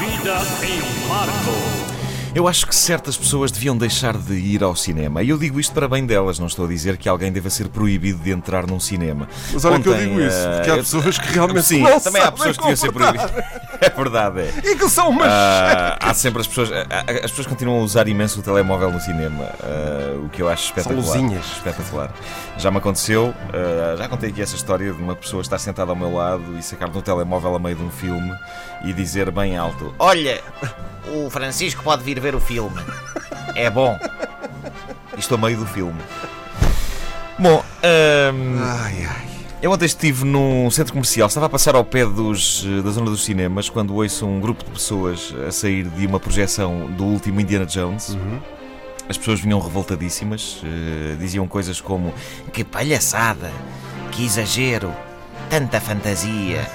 Vida em Marco. Eu acho que certas pessoas deviam deixar de ir ao cinema. E eu digo isto para bem delas, não estou a dizer que alguém deva ser proibido de entrar num cinema. Mas olha que eu Ontem, digo isso, eh, porque há eu- pessoas que realmente Sim, não também há pessoas que deviam ser proibidas. É verdade, é. E que são umas. Ah, há sempre as pessoas. As pessoas continuam a usar imenso o telemóvel no cinema, ah, o que eu acho espetacular. luzinhas. Espetacular. Já me aconteceu, ah, já contei aqui essa história de uma pessoa estar sentada ao meu lado e sacar no telemóvel a meio de um filme e dizer bem alto: Olha, o Francisco pode vir ver o filme. É bom. Isto a meio do filme. Bom, ahm, Ai, ai. eu ontem estive num centro comercial, estava a passar ao pé dos, eh, da zona dos cinemas quando ouço um grupo de pessoas a sair de uma projeção do último Indiana Jones. As pessoas vinham revoltadíssimas, eh, diziam coisas como Que palhaçada. Que exagero. Tanta fantasia.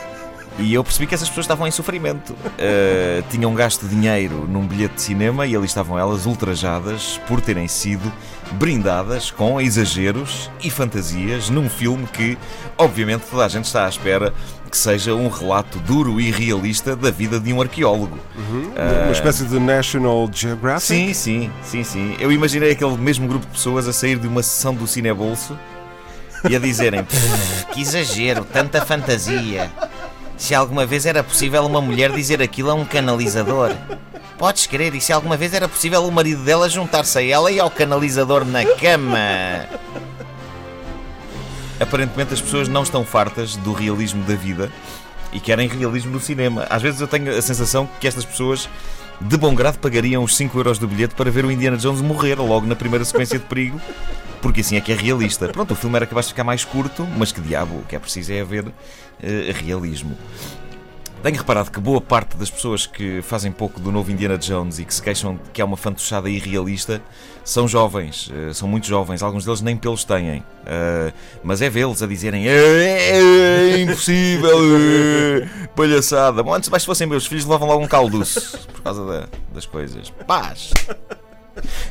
E eu percebi que essas pessoas estavam em sofrimento. Uh, tinham gasto dinheiro num bilhete de cinema e ali estavam elas ultrajadas por terem sido brindadas com exageros e fantasias num filme que, obviamente, toda a gente está à espera que seja um relato duro e realista da vida de um arqueólogo. Uma espécie de National Geographic. Sim, sim, sim, sim. Eu imaginei aquele mesmo grupo de pessoas a sair de uma sessão do Cinebolso e a dizerem "Pff, Que exagero. Tanta fantasia. Se alguma vez era possível uma mulher dizer aquilo a um canalizador. Podes crer, e se alguma vez era possível o marido dela juntar-se a ela e ao canalizador na cama? aparentemente as pessoas não estão fartas do realismo da vida e querem realismo no cinema. Às vezes eu tenho a sensação que estas pessoas de bom grado pagariam os 5 euros do bilhete para ver o Indiana Jones morrer logo na primeira sequência de perigo, porque assim é que é realista. Pronto, o filme era capaz de ficar mais curto, mas que diabo, o que é preciso é haver eh, realismo. Tenho reparado que boa parte das pessoas que fazem pouco do novo Indiana Jones e que se queixam que é uma fantochada irrealista são jovens, eh, são muito jovens, alguns deles nem pelos têm. Eh, mas é vê-los a dizerem é, é impossível, é, palhaçada. Bom, antes mais se fossem meus filhos levavam logo um calduço por causa da- das coisas. Paz!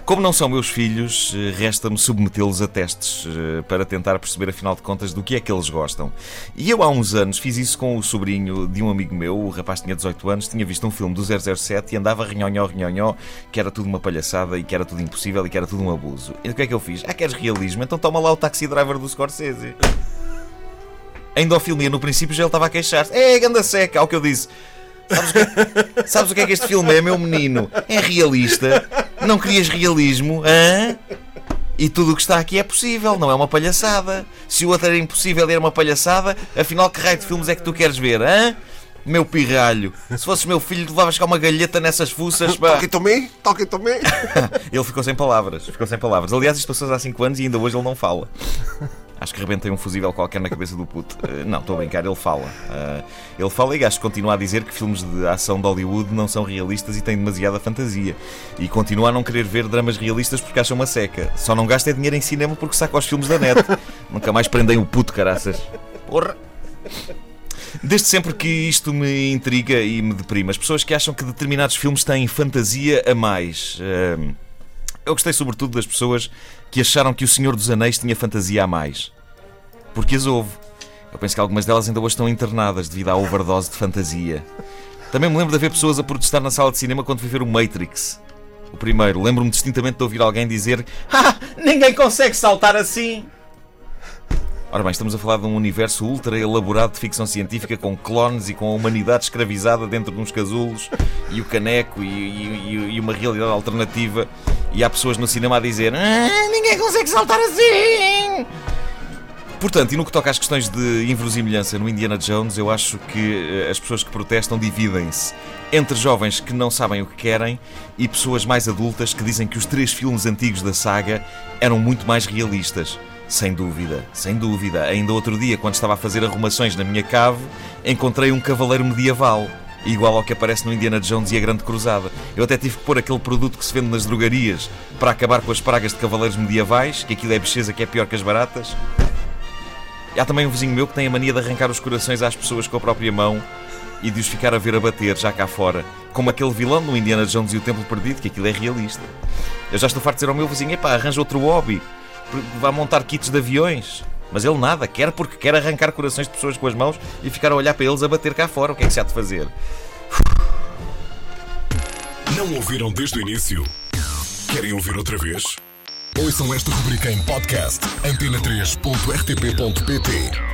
Como não são meus filhos, eh, resta-me submetê-los a testes eh, para tentar perceber, afinal de contas, do que é que eles gostam. E eu, há uns anos, fiz isso com o sobrinho de um amigo meu. O rapaz tinha 18 anos, tinha visto um filme do 007 e andava rinhonhó, rinhonhó, que era tudo uma palhaçada e que era tudo impossível e que era tudo um abuso. E o que é que eu fiz? Ah, queres realismo? Então toma lá o Taxi Driver do Scorsese. Ainda ao filme, no princípio, já ele estava a queixar-se. É, ganda seca, ao que eu disse. Sabes o, que, sabes o que é que este filme é, meu menino? É realista. Não querias realismo? Hã? E tudo o que está aqui é possível, não é uma palhaçada. Se o outro era impossível e era uma palhaçada, afinal, que raio de filmes é que tu queres ver? Hã? Meu pirralho, se fosses meu filho, levavas cá uma galheta nessas fuças. pá. Talking to me, talking to me. Ele ficou sem palavras, ficou sem palavras. Aliás, isto passou há 5 anos e ainda hoje ele não fala. Acho que rebentei um fusível qualquer na cabeça do puto. Eh, não, estou a brincar, ele fala. Eh, ele fala e acho que continua a dizer que filmes de ação de Hollywood não são realistas e têm demasiada fantasia. E continua a não querer ver dramas realistas porque acha uma seca. Só não gasta dinheiro em cinema porque saca os filmes da net. Nunca mais prendem o puto, caraças. Porra! Desde sempre que isto me intriga e me deprime, as pessoas que acham que determinados filmes têm fantasia a mais. Ahm, eu gostei sobretudo das pessoas que acharam que O Senhor dos Anéis tinha fantasia a mais. Porque as houve. Eu penso que algumas delas ainda hoje estão internadas devido à overdose de fantasia. Também me lembro de haver pessoas a protestar na sala de cinema quando fui ver o Matrix. O primeiro, lembro-me distintamente de ouvir alguém dizer Ah, ninguém consegue saltar assim! Ora bem, estamos a falar de um universo ultra elaborado de ficção científica com clones e com a humanidade escravizada dentro de uns casulos e o caneco e, e- e- uma realidade alternativa. E há pessoas no cinema a dizer "Ah, ninguém consegue saltar assim! Portanto, e no que toca às questões de inverosimilhança no Indiana Jones, eu acho que eh, as pessoas que protestam dividem-se entre jovens que não sabem o que querem e pessoas mais adultas que dizem que os três filmes antigos da saga eram muito mais realistas. Sem dúvida, sem dúvida. Ainda outro dia, quando estava a fazer arrumações na minha cave, encontrei um cavaleiro medieval. Igual ao que aparece no Indiana Jones e a Grande Cruzada. Eu até tive que pôr aquele produto que se vende nas drogarias para acabar com as pragas de cavaleiros medievais, que aquilo é bicheza que é pior que as baratas. E há também um vizinho meu que tem a mania de arrancar os corações às pessoas com a própria mão e de os ficar a ver a bater já cá fora. Como aquele vilão no Indiana Jones e o Templo Perdido, que aquilo é realista. Eu já estou farto de dizer ao meu vizinho: epá, arranja outro hobby, vá montar kits de aviões. Mas ele nada, quer porque quer arrancar corações de pessoas com as mãos e ficar a olhar para eles a bater cá fora. O que é que se há de fazer? Não ouviram desde o início? Querem ouvir outra vez? Ouçam esta rubrica em podcast antena3.rtp.pt